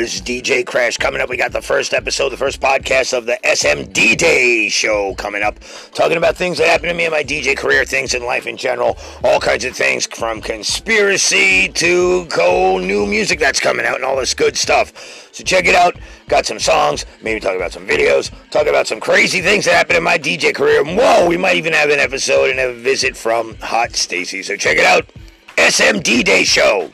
This is DJ Crash coming up. We got the first episode, the first podcast of the SMD Day show coming up. Talking about things that happened to me in my DJ career, things in life in general, all kinds of things from conspiracy to co new music that's coming out and all this good stuff. So check it out. Got some songs, maybe talk about some videos, talk about some crazy things that happened in my DJ career. Whoa, we might even have an episode and a visit from Hot Stacy. So check it out. SMD Day Show.